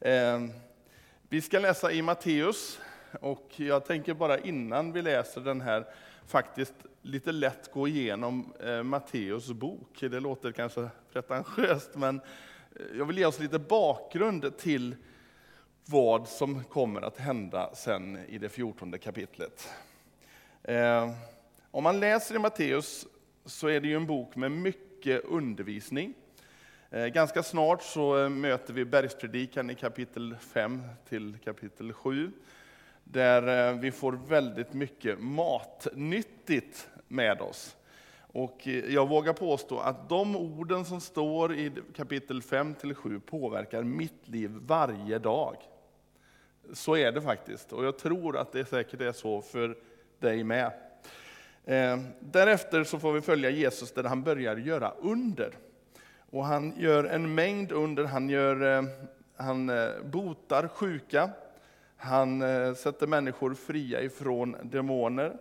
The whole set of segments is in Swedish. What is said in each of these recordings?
Ehm, vi ska läsa i Matteus och jag tänker bara innan vi läser den här faktiskt lite lätt gå igenom eh, Matteus bok. Det låter kanske pretentiöst men eh, jag vill ge oss lite bakgrund till vad som kommer att hända sen i det fjortonde kapitlet. Ehm, om man läser i Matteus så är det ju en bok med mycket undervisning. Eh, ganska snart så eh, möter vi bergspredikan i kapitel 5 till kapitel 7, där eh, vi får väldigt mycket matnyttigt med oss. Och jag vågar påstå att de orden som står i kapitel 5 till 7 påverkar mitt liv varje dag. Så är det faktiskt, och jag tror att det säkert är så för dig med. Därefter så får vi följa Jesus där han börjar göra under. Och han gör en mängd under, han, gör, eh, han eh, botar sjuka, han eh, sätter människor fria ifrån demoner.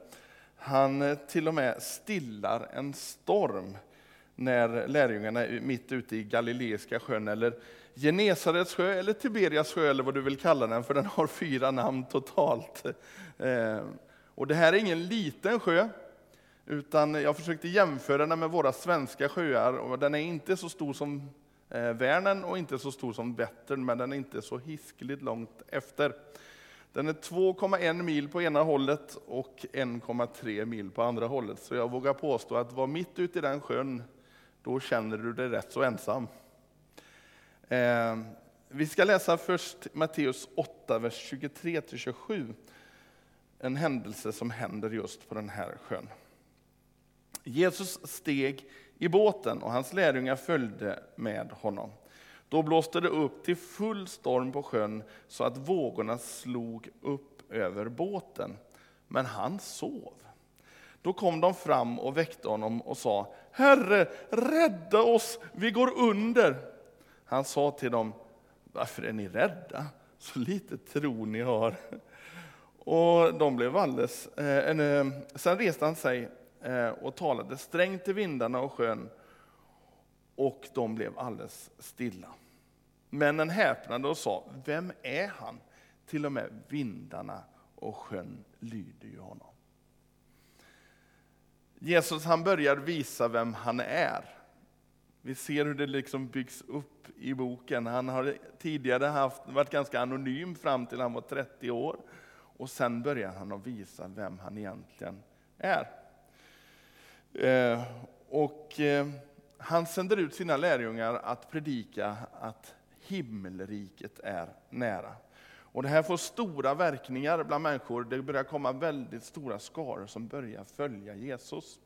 Han till och med stillar en storm när lärjungarna är mitt ute i Galileiska sjön, eller Genesarets sjö, eller Tiberias sjö, eller vad du vill kalla den, för den har fyra namn totalt. Och det här är ingen liten sjö, utan jag försökte jämföra den med våra svenska sjöar och den är inte så stor som eh, Vänern Värnen och inte så stor som Vättern, men den är inte så hiskeligt långt efter. Den är 2,1 mil på ena hållet och 1,3 mil på andra hållet. Så jag vågar påstå att var mitt ute i den sjön, då känner du dig rätt så ensam. Eh, vi ska läsa först Matteus 8, vers 23-27. En händelse som händer just på den här sjön. Jesus steg i båten och hans lärjungar följde med honom. Då blåste det upp till full storm på sjön så att vågorna slog upp över båten. Men han sov. Då kom de fram och väckte honom och sa, Herre, rädda oss, vi går under. Han sa till dem, varför är ni rädda? Så lite tro ni har. Och de blev alldeles... Eh, eh sen reste han sig Eh, och talade strängt till vindarna och sjön och de blev alldeles stilla. Männen häpnade och sa, vem är han? Till och med vindarna och sjön lyder ju honom. Jesus han börjar visa vem han är. Vi ser hur det liksom byggs upp i boken. Han har tidigare haft, varit ganska anonym fram till han var 30 år. Och sen börjar han att visa vem han egentligen är. Eh, och eh, han sänder ut sina lärjungar att predika att himmelriket är nära. Och det här får stora verkningar bland människor. Det börjar komma väldigt stora skaror som börjar följa Jesus.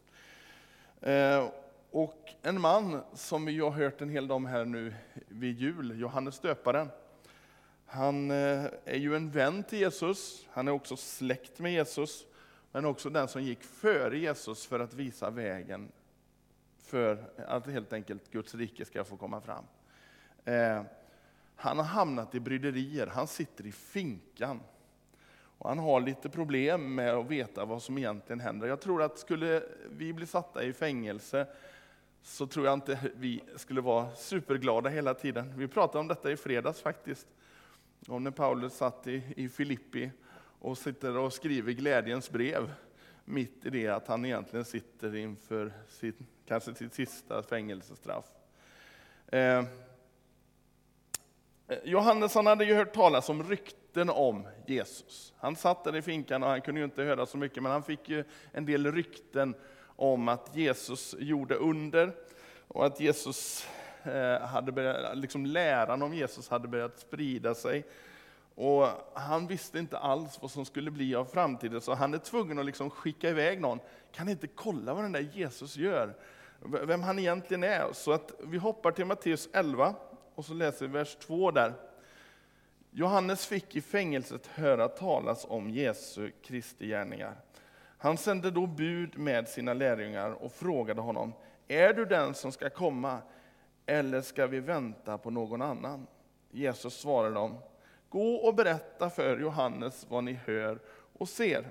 Eh, och en man som vi har hört en hel del om här nu vid jul, Johannes döparen. Han eh, är ju en vän till Jesus, han är också släkt med Jesus men också den som gick före Jesus för att visa vägen för att helt enkelt Guds rike ska få komma fram. Eh, han har hamnat i bryderier, han sitter i finkan. Och han har lite problem med att veta vad som egentligen händer. Jag tror att skulle vi bli satta i fängelse så tror jag inte vi skulle vara superglada hela tiden. Vi pratade om detta i fredags faktiskt. Om när Paulus satt i, i Filippi och sitter och skriver glädjens brev mitt i det att han egentligen sitter inför sitt, kanske sitt sista fängelsestraff. Eh, eh, Johannes han hade ju hört talas om rykten om Jesus. Han satt där i finkan och han kunde ju inte höra så mycket, men han fick ju en del rykten om att Jesus gjorde under och att Jesus eh, hade börjat, liksom läran om Jesus hade börjat sprida sig. Och han visste inte alls vad som skulle bli av framtiden, så han är tvungen att liksom skicka iväg någon. Kan inte kolla vad den där Jesus gör? Vem han egentligen är. Så att vi hoppar till Matteus 11 och så läser vi vers 2 där. Johannes fick i fängelset höra talas om Jesu Kristi gärningar. Han sände då bud med sina lärjungar och frågade honom, är du den som ska komma, eller ska vi vänta på någon annan? Jesus svarade dem, Gå och berätta för Johannes vad ni hör och ser.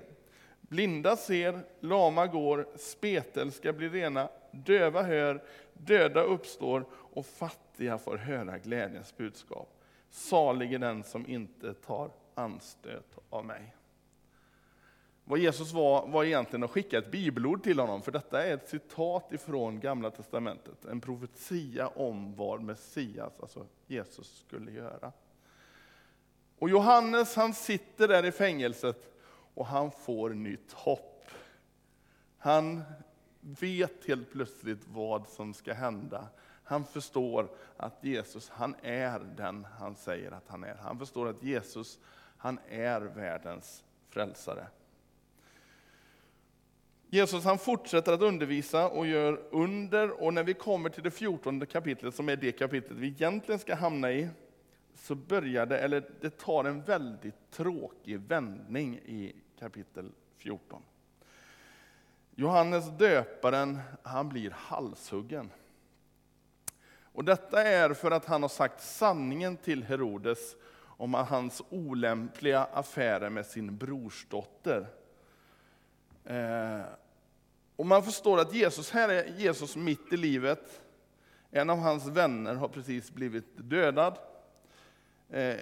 Blinda ser, lama går, spetälska blir rena, döva hör, döda uppstår och fattiga får höra glädjens budskap. Salig är den som inte tar anstöt av mig. Vad Jesus var, var egentligen att skicka ett bibelord till honom, för detta är ett citat ifrån Gamla Testamentet, en profetia om vad Messias, alltså Jesus, skulle göra. Och Johannes han sitter där i fängelset och han får nytt hopp. Han vet helt plötsligt vad som ska hända. Han förstår att Jesus, han är den han säger att han är. Han förstår att Jesus, han är världens frälsare. Jesus han fortsätter att undervisa och gör under, och när vi kommer till det 14 kapitlet, som är det kapitlet vi egentligen ska hamna i, så börjar det, eller det tar en väldigt tråkig vändning i kapitel 14. Johannes döparen, han blir halshuggen. Och detta är för att han har sagt sanningen till Herodes om hans olämpliga affärer med sin brorsdotter. Eh, och man förstår att Jesus, här är Jesus mitt i livet. En av hans vänner har precis blivit dödad. Eh,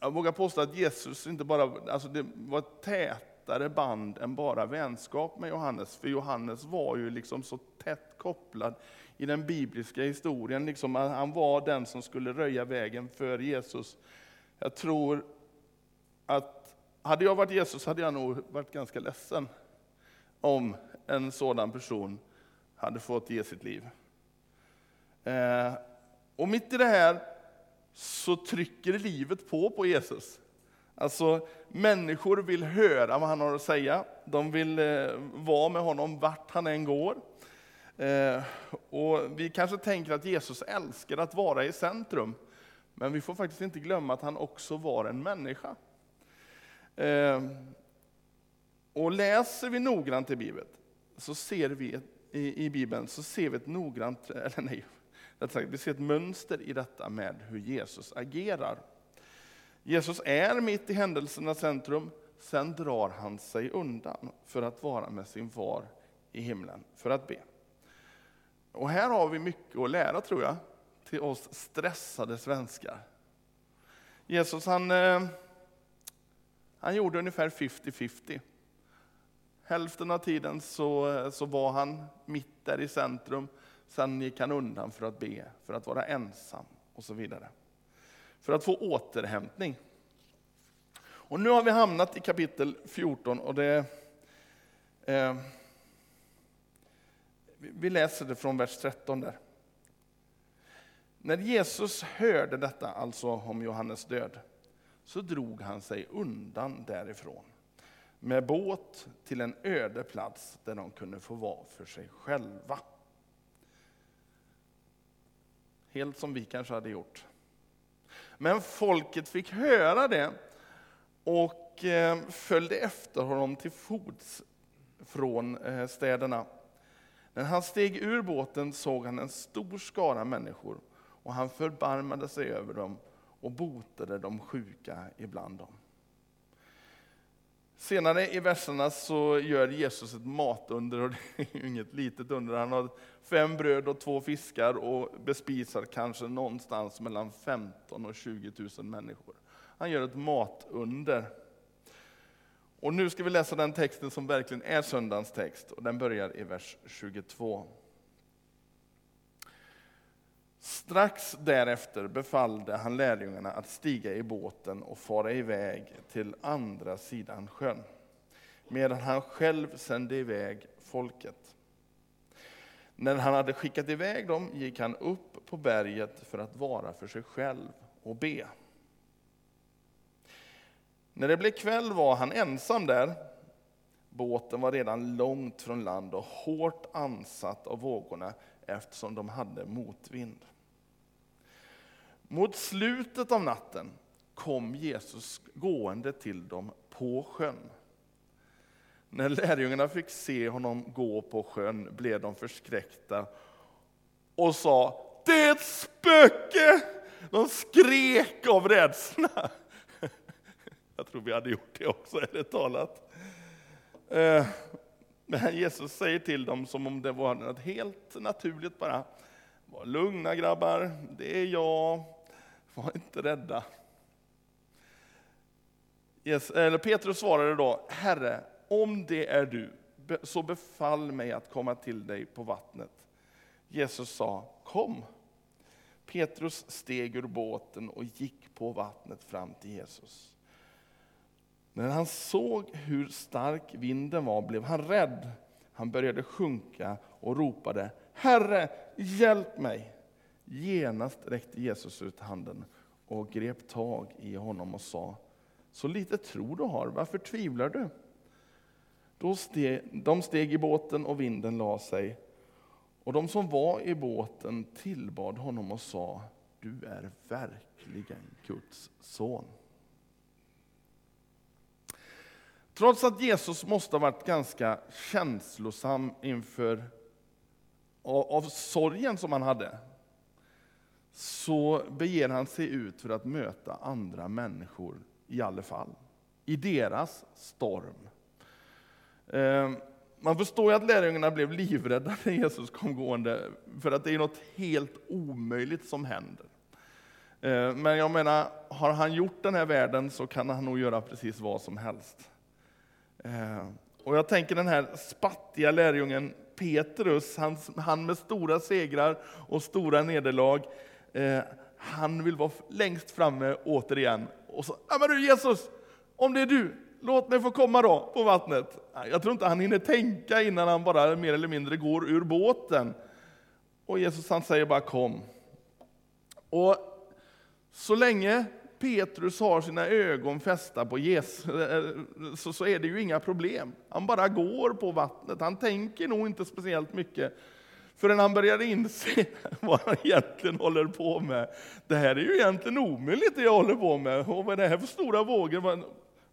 jag vågar påstå att Jesus inte bara, alltså det var ett tätare band än bara vänskap med Johannes, för Johannes var ju liksom så tätt kopplad i den bibliska historien. Liksom han var den som skulle röja vägen för Jesus. Jag tror att, hade jag varit Jesus hade jag nog varit ganska ledsen om en sådan person hade fått ge sitt liv. Eh, och mitt i det här så trycker livet på på Jesus. Alltså, människor vill höra vad han har att säga. De vill eh, vara med honom vart han än går. Eh, och vi kanske tänker att Jesus älskar att vara i centrum. Men vi får faktiskt inte glömma att han också var en människa. Eh, och läser vi noggrant i Bibeln så ser vi i, i Bibeln så ser vi ett noggrant, eller nej, vi ser ett mönster i detta med hur Jesus agerar. Jesus är mitt i händelsernas centrum, sen drar han sig undan för att vara med sin far i himlen, för att be. Och här har vi mycket att lära tror jag, till oss stressade svenskar. Jesus han, eh, han gjorde ungefär 50-50. Hälften av tiden så, eh, så var han mitt där i centrum. Sen gick han undan för att be, för att vara ensam och så vidare. För att få återhämtning. Och nu har vi hamnat i kapitel 14 och det eh, vi läser det från vers 13 där. När Jesus hörde detta, alltså om Johannes död, så drog han sig undan därifrån med båt till en öde plats där de kunde få vara för sig själva. Helt som vi kanske hade gjort. Men folket fick höra det och eh, följde efter honom till fots från eh, städerna. När han steg ur båten såg han en stor skara människor och han förbarmade sig över dem och botade de sjuka ibland dem. Senare i verserna så gör Jesus ett matunder, och det är inget litet under. Han har fem bröd och två fiskar och bespisar kanske någonstans mellan 15 och 20 000 människor. Han gör ett matunder. Och nu ska vi läsa den texten som verkligen är söndagens text, och den börjar i vers 22. Strax därefter befallde han lärjungarna att stiga i båten och fara iväg till andra sidan sjön, medan han själv sände iväg folket. När han hade skickat iväg dem gick han upp på berget för att vara för sig själv och be. När det blev kväll var han ensam där. Båten var redan långt från land och hårt ansatt av vågorna eftersom de hade motvind. Mot slutet av natten kom Jesus gående till dem på sjön. När lärjungarna fick se honom gå på sjön blev de förskräckta och sa ”Det är ett spöke!” De skrek av rädsla. Jag tror vi hade gjort det också, ärligt talat. Eh, men Jesus säger till dem som om det var något helt naturligt bara. Var lugna grabbar, det är jag var inte rädda. Yes, eller Petrus svarade då, Herre, om det är du, så befall mig att komma till dig på vattnet. Jesus sa, kom. Petrus steg ur båten och gick på vattnet fram till Jesus. När han såg hur stark vinden var blev han rädd. Han började sjunka och ropade, Herre, hjälp mig! Genast räckte Jesus ut handen och grep tag i honom och sa, så lite tro du har, varför tvivlar du? Då steg, de steg i båten och vinden la sig. Och de som var i båten tillbad honom och sa, du är verkligen Guds son. Trots att Jesus måste ha varit ganska känslosam inför av, av sorgen som han hade, så beger han sig ut för att möta andra människor i alla fall, i deras storm. Ehm, man förstår ju att lärjungarna blev livrädda när Jesus kom gående, för att det är något helt omöjligt som händer. Ehm, men jag menar, har han gjort den här världen så kan han nog göra precis vad som helst. Ehm, och jag tänker den här spattiga lärjungen Petrus, han, han med stora segrar och stora nederlag, Eh, han vill vara längst framme återigen. Och så, ja men du Jesus, om det är du, låt mig få komma då på vattnet. Jag tror inte han hinner tänka innan han bara mer eller mindre går ur båten. Och Jesus han säger bara kom. Och så länge Petrus har sina ögon fästa på Jesus eh, så, så är det ju inga problem. Han bara går på vattnet. Han tänker nog inte speciellt mycket förrän han börjar inse vad han egentligen håller på med. Det här är ju egentligen omöjligt det jag håller på med. Och vad är det här för stora vågor?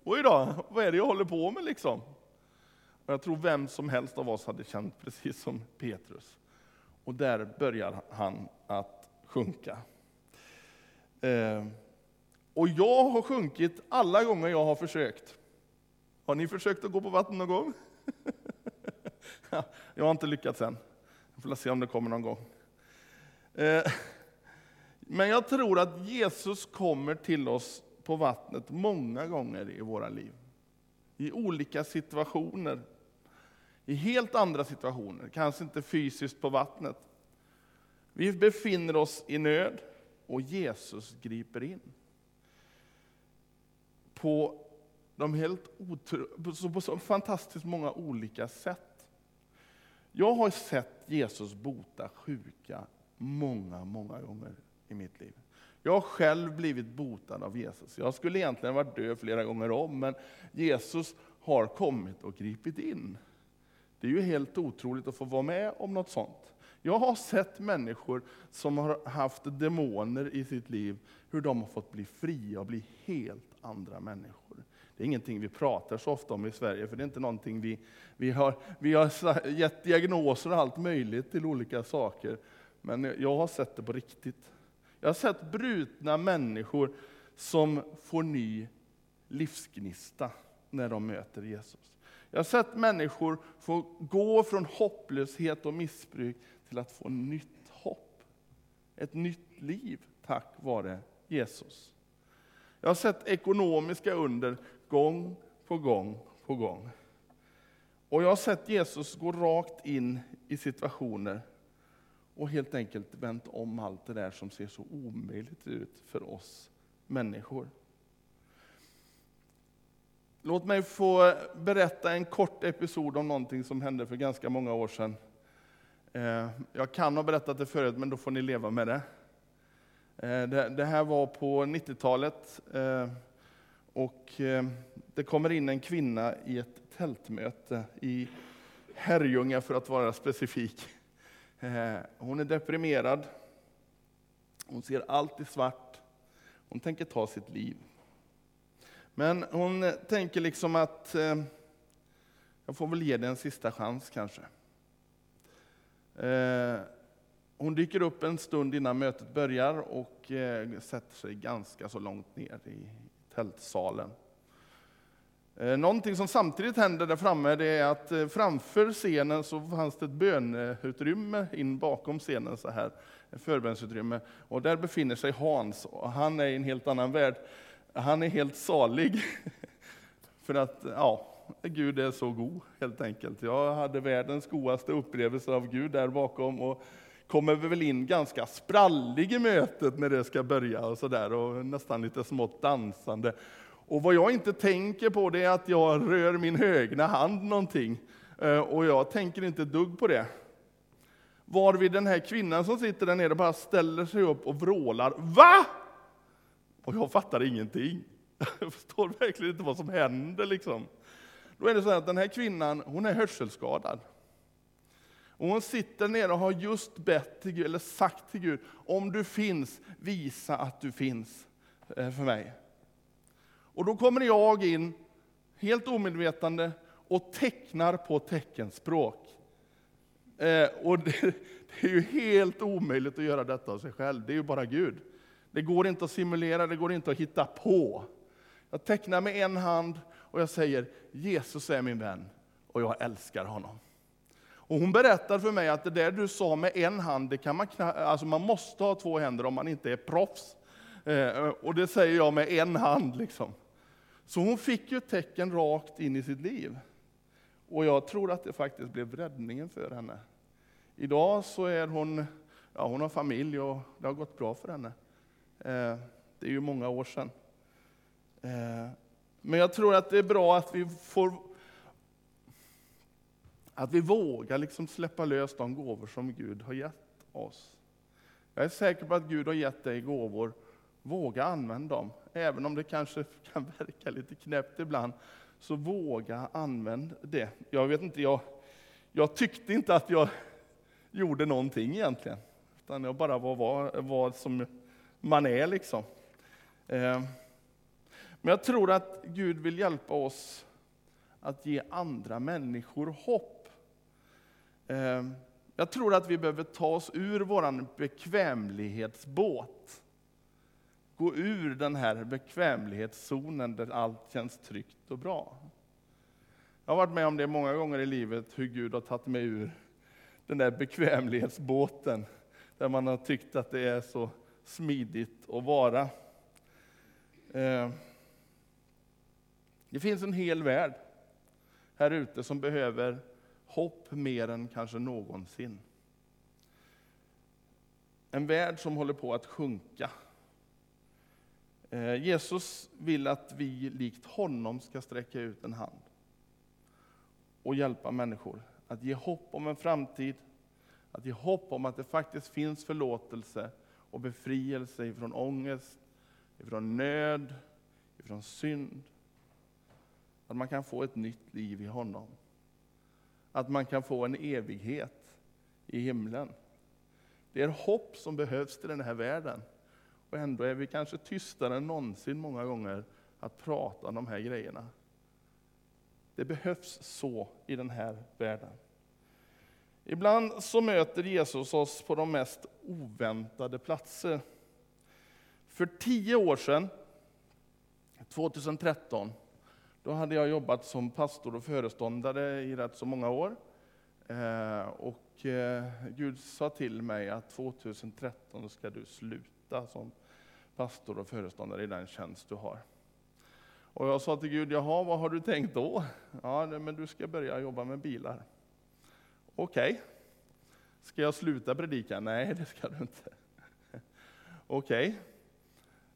Oj då, vad är det jag håller på med liksom? Och jag tror vem som helst av oss hade känt precis som Petrus. Och där börjar han att sjunka. Eh, och jag har sjunkit alla gånger jag har försökt. Har ni försökt att gå på vatten någon gång? jag har inte lyckats än. Vi får se om det kommer någon gång. Eh, men jag tror att Jesus kommer till oss på vattnet många gånger i våra liv. I olika situationer. I helt andra situationer, kanske inte fysiskt på vattnet. Vi befinner oss i nöd och Jesus griper in. På, de helt på så fantastiskt många olika sätt. Jag har sett Jesus bota sjuka många, många gånger i mitt liv. Jag har själv blivit botad av Jesus. Jag skulle egentligen varit död flera gånger om, men Jesus har kommit och gripit in. Det är ju helt otroligt att få vara med om något sånt. Jag har sett människor som har haft demoner i sitt liv, hur de har fått bli fria och bli helt andra människor. Det är ingenting vi pratar så ofta om i Sverige, för det är inte någonting vi, vi har, vi har gett diagnoser och allt möjligt till olika saker. Men jag har sett det på riktigt. Jag har sett brutna människor som får ny livsgnista när de möter Jesus. Jag har sett människor få gå från hopplöshet och missbruk till att få nytt hopp. Ett nytt liv tack vare Jesus. Jag har sett ekonomiska under gång på gång på gång. Och jag har sett Jesus gå rakt in i situationer och helt enkelt vänt om allt det där som ser så omöjligt ut för oss människor. Låt mig få berätta en kort episod om någonting som hände för ganska många år sedan. Eh, jag kan ha berättat det förut, men då får ni leva med det. Eh, det här var på 90-talet och eh, det kommer in en kvinna i ett tältmöte i Herrljunga för att vara specifik. Eh, hon är deprimerad. Hon ser allt i svart. Hon tänker ta sitt liv. Men hon eh, tänker liksom att jag får väl ge det en sista chans kanske. Hon dyker upp en stund innan mötet börjar och sätter sig ganska så långt ner i tältsalen. Eh, någonting som samtidigt händer där framme det är att eh, framför scenen så fanns det ett bönutrymme in bakom scenen, så här, ett förbönsutrymme. Och där befinner sig Hans, och han är i en helt annan värld. Han är helt salig. För att, ja, Gud är så god, helt enkelt. Jag hade världens godaste upplevelse av Gud där bakom, och kommer väl in ganska sprallig i mötet när det ska börja, och, så där, och nästan lite smått dansande. Och vad jag inte tänker på det är att jag rör min högra hand någonting. Eh, och jag tänker inte ett dugg på det. Varvid den här kvinnan som sitter där nere bara ställer sig upp och vrålar ”VA?” Och jag fattar ingenting. Jag förstår verkligen inte vad som händer. Liksom. Då är det så att den här kvinnan, hon är hörselskadad. Och hon sitter nere och har just bett till Gud, eller sagt till Gud, om du finns, visa att du finns eh, för mig. Och då kommer jag in, helt omedvetande, och tecknar på teckenspråk. Eh, och det, det, är ju helt omöjligt att göra detta av sig själv, det är ju bara Gud. Det går inte att simulera, det går inte att hitta på. Jag tecknar med en hand och jag säger, Jesus är min vän och jag älskar honom. Och hon berättar för mig att det där du sa med en hand, det kan man, alltså man måste ha två händer om man inte är proffs. Eh, och det säger jag med en hand. Liksom. Så hon fick ju ett tecken rakt in i sitt liv. Och jag tror att det faktiskt blev räddningen för henne. Idag så är hon, ja hon har familj och det har gått bra för henne. Eh, det är ju många år sedan. Eh, men jag tror att det är bra att vi får att vi vågar liksom släppa lös de gåvor som Gud har gett oss. Jag är säker på att Gud har gett dig gåvor Våga använda dem, även om det kanske kan verka lite knäppt ibland. Så våga använda det. Jag vet inte, jag, jag tyckte inte att jag gjorde någonting egentligen. Utan jag bara var var, var som man är liksom. Eh, men jag tror att Gud vill hjälpa oss att ge andra människor hopp. Ehm, jag tror att vi behöver ta oss ur vår bekvämlighetsbåt gå ur den här bekvämlighetszonen där allt känns tryggt och bra. Jag har varit med om det många gånger i livet, hur Gud har tagit mig ur den där bekvämlighetsbåten, där man har tyckt att det är så smidigt att vara. Ehm, det finns en hel värld här ute som behöver hopp mer än kanske någonsin. En värld som håller på att sjunka. Eh, Jesus vill att vi likt honom ska sträcka ut en hand och hjälpa människor. Att ge hopp om en framtid, att ge hopp om att det faktiskt finns förlåtelse och befrielse ifrån ångest, ifrån nöd, ifrån synd. Att man kan få ett nytt liv i honom. Att man kan få en evighet i himlen. Det är hopp som behövs till den här världen. Och ändå är vi kanske tystare än någonsin många gånger att prata om de här grejerna. Det behövs så i den här världen. Ibland så möter Jesus oss på de mest oväntade platser. För tio år sedan, 2013, då hade jag jobbat som pastor och föreståndare i rätt så många år. Eh, och eh, Gud sa till mig att 2013 ska du sluta som pastor och föreståndare i den tjänst du har. Och jag sa till Gud, jaha, vad har du tänkt då? Ja, men du ska börja jobba med bilar. Okej. Okay. Ska jag sluta predika? Nej, det ska du inte. Okej. Okay.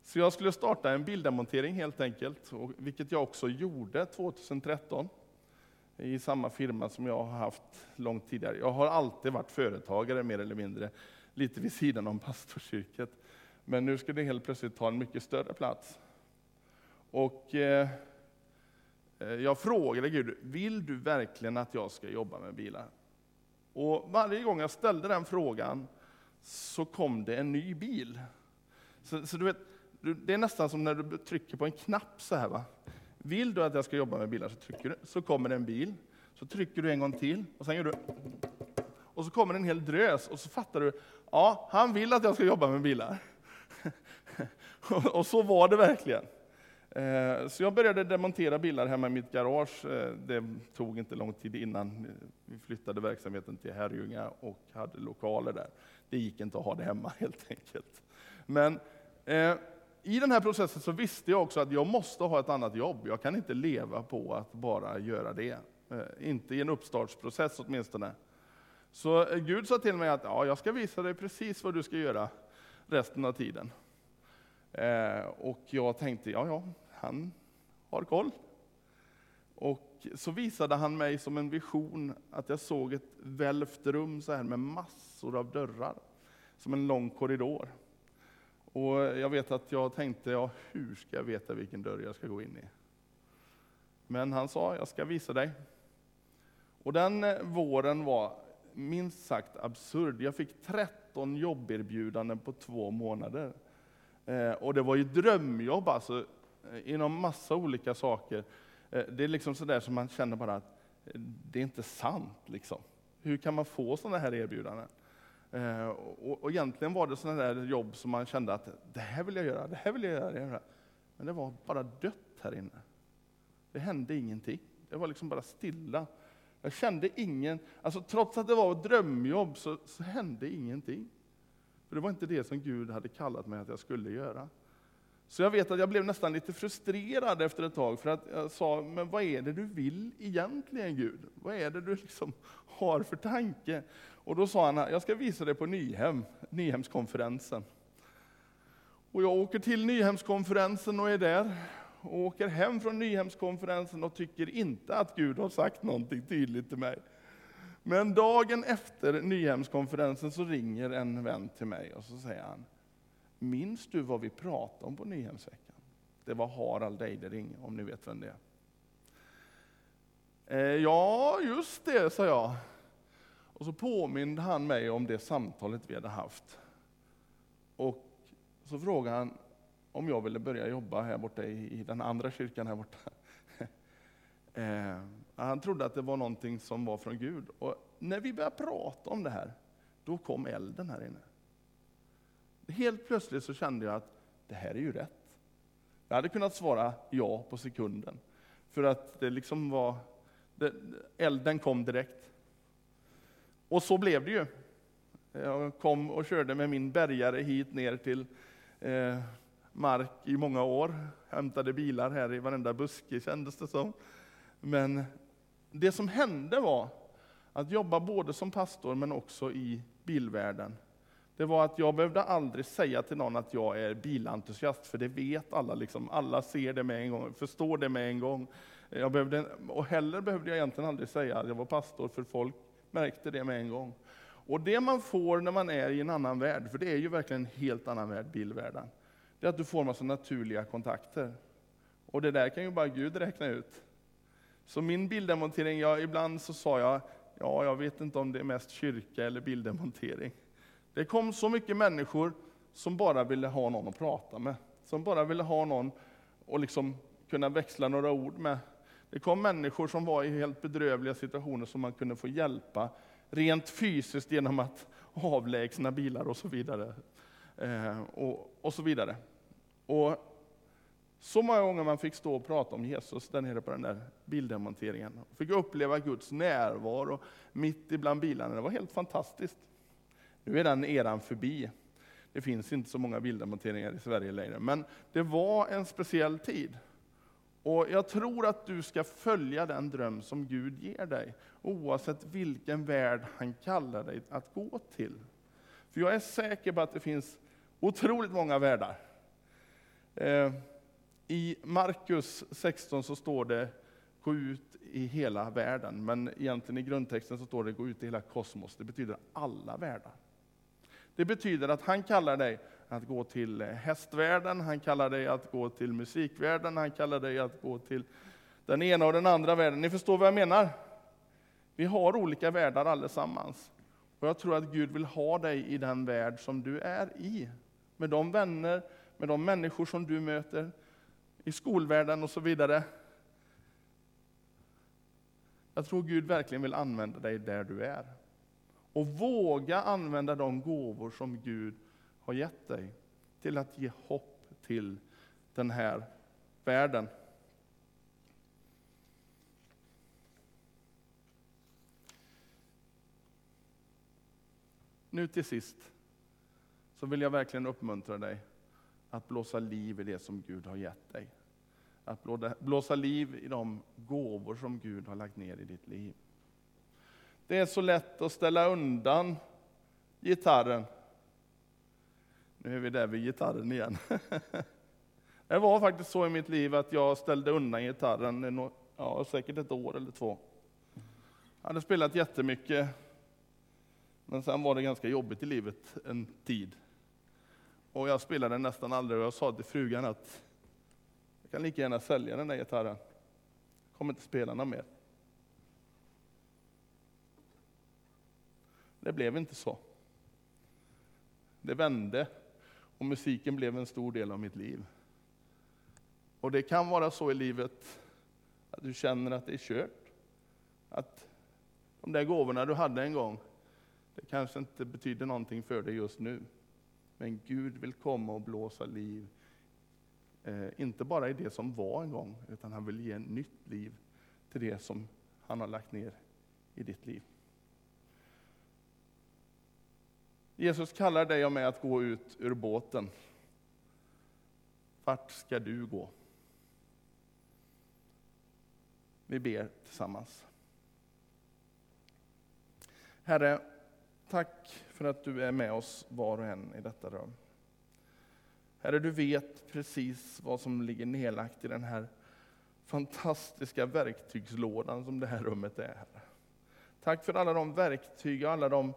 Så jag skulle starta en bildemontering helt enkelt, vilket jag också gjorde 2013 i samma firma som jag har haft långt tidigare. Jag har alltid varit företagare mer eller mindre, lite vid sidan om pastorsyrket. Men nu ska det helt plötsligt ta en mycket större plats. Och eh, eh, jag frågade Gud, vill du verkligen att jag ska jobba med bilar? Och varje gång jag ställde den frågan så kom det en ny bil. Så, så du vet, det är nästan som när du trycker på en knapp så här. Va? Vill du att jag ska jobba med bilar så trycker du, så kommer det en bil. Så trycker du en gång till och sen gör du och så kommer en hel drös och så fattar du, ja, han vill att jag ska jobba med bilar. och så var det verkligen. Eh, så jag började demontera bilar hemma i mitt garage. Eh, det tog inte lång tid innan vi flyttade verksamheten till Herrljunga och hade lokaler där. Det gick inte att ha det hemma helt enkelt. Men eh, i den här processen så visste jag också att jag måste ha ett annat jobb. Jag kan inte leva på att bara göra det. Eh, inte i en uppstartsprocess åtminstone. Så eh, Gud sa till mig att ja, jag ska visa dig precis vad du ska göra resten av tiden. Eh, och jag tänkte, ja, ja, han har koll. Och så visade han mig som en vision att jag såg ett välvt rum så här med massor av dörrar, som en lång korridor. Och jag vet att jag tänkte, ja, hur ska jag veta vilken dörr jag ska gå in i? Men han sa, jag ska visa dig. Och den eh, våren var minst sagt absurd. Jag fick 13 jobberbjudanden på två månader. Eh, och det var ju drömjobb alltså. Eh, inom massa olika saker. Eh, det är liksom sådär som man känner bara att eh, det är inte sant. Liksom. Hur kan man få sådana här erbjudanden? Eh, och, och egentligen var det sådana där jobb som man kände att det här vill jag göra, det här vill jag göra. Det här. Men det var bara dött här inne. Det hände ingenting. Det var liksom bara stilla. Jag kände ingen, alltså trots att det var ett drömjobb så, så hände ingenting. För det var inte det som Gud hade kallat mig att jag skulle göra. Så jag vet att jag blev nästan lite frustrerad efter ett tag, för att jag sa, men vad är det du vill egentligen Gud? Vad är det du liksom har för tanke? Och då sa han, jag ska visa dig på Nyhem, Nyhemskonferensen. Och jag åker till Nyhemskonferensen och är där, och åker hem från Nyhemskonferensen och tycker inte att Gud har sagt någonting tydligt till mig. Men dagen efter Nyhemskonferensen så ringer en vän till mig och så säger han, Minns du vad vi pratade om på Nyhemsveckan? Det var Harald Eidering, om ni vet vem det är. Eh, ja, just det, sa jag. Och så påminde han mig om det samtalet vi hade haft. Och så frågade han om jag ville börja jobba här borta i, den andra kyrkan här borta. Eh, han trodde att det var någonting som var från Gud. Och när vi började prata om det här, då kom elden här inne. Helt plötsligt så kände jag att det här är ju rätt. Jag hade kunnat svara ja på sekunden, för att det liksom var, det, elden kom direkt. Och så blev det ju. Jag kom och körde med min bärgare hit ner till eh, mark i många år, hämtade bilar här i varenda buske kändes det som. Men det som hände var att jobba både som pastor men också i bilvärlden det var att jag behövde aldrig säga till någon att jag är bilentusiast, för det vet alla. Liksom. Alla ser det med en gång, förstår det med en gång. Jag behövde, och heller behövde jag egentligen aldrig säga att jag var pastor, för folk märkte det med en gång. Och det man får när man är i en annan värld, för det är ju verkligen en helt annan värld, bilvärlden, det är att du får massa naturliga kontakter. Och det där kan ju bara Gud räkna ut. Så min bilddemontering, jag, ibland så sa jag, ja, jag vet inte om det är mest kyrka eller bilddemontering. Det kom så mycket människor som bara ville ha någon att prata med, som bara ville ha någon att liksom kunna växla några ord med. Det kom människor som var i helt bedrövliga situationer som man kunde få hjälpa rent fysiskt genom att avlägsna bilar och så vidare. Eh, och, och så vidare. Och så många gånger man fick stå och prata om Jesus där nere på den där bildemonteringen. Fick uppleva Guds närvaro mitt ibland bilarna. Det var helt fantastiskt. Nu är den eran förbi. Det finns inte så många bilddemonteringar i Sverige längre, men det var en speciell tid. Och Jag tror att du ska följa den dröm som Gud ger dig, oavsett vilken värld han kallar dig att gå till. För jag är säker på att det finns otroligt många världar. Eh, I Markus 16 så står det gå ut i hela världen, men egentligen i grundtexten så står det gå ut i hela kosmos. Det betyder alla världar. Det betyder att han kallar dig att gå till eh, hästvärlden, han kallar dig att gå till musikvärlden, han kallar dig att gå till den ena och den andra världen. Ni förstår vad jag menar? Vi har olika världar allesammans. Och jag tror att Gud vill ha dig i den värld som du är i. Med de vänner, med de människor som du möter, i skolvärlden och så vidare. Jag tror Gud verkligen vill använda dig där du är och våga använda de gåvor som Gud har gett dig till att ge hopp till den här världen. Nu till sist så vill jag verkligen uppmuntra dig att blåsa liv i det som Gud har gett dig. Att blåsa liv i de gåvor som Gud har lagt ner i ditt liv. Det är så lätt att ställa undan gitarren. Nu är vi där vid gitarren igen. Det var faktiskt så i mitt liv att jag ställde undan gitarren, ja, säkert ett år eller två. Jag hade spelat jättemycket, men sen var det ganska jobbigt i livet en tid. Och jag spelade nästan aldrig och jag sa till frugan att jag kan lika gärna sälja den där gitarren. Jag kommer inte spela någon mer. Det blev inte så. Det vände och musiken blev en stor del av mitt liv. Och det kan vara så i livet att du känner att det är kört. Att de där gåvorna du hade en gång, det kanske inte betyder någonting för dig just nu. Men Gud vill komma och blåsa liv, eh, inte bara i det som var en gång, utan han vill ge nytt liv till det som han har lagt ner i ditt liv. Jesus kallar dig och mig att gå ut ur båten. Vart ska du gå? Vi ber tillsammans. Herre, tack för att du är med oss var och en i detta rum. Herre, du vet precis vad som ligger nedlagt i den här fantastiska verktygslådan som det här rummet är. Tack för alla de verktyg och alla de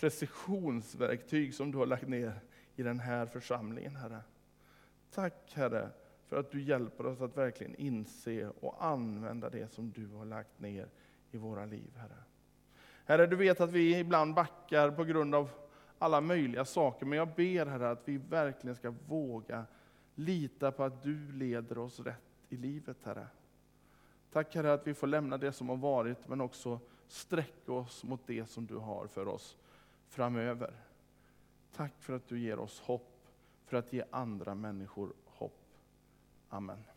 precisionsverktyg som du har lagt ner i den här församlingen, Herre. Tack Herre för att du hjälper oss att verkligen inse och använda det som du har lagt ner i våra liv, Herre. Herre, du vet att vi ibland backar på grund av alla möjliga saker, men jag ber Herre att vi verkligen ska våga lita på att du leder oss rätt i livet, Herre. Tack Herre att vi får lämna det som har varit, men också sträcka oss mot det som du har för oss framöver. Tack för att du ger oss hopp, för att ge andra människor hopp. Amen.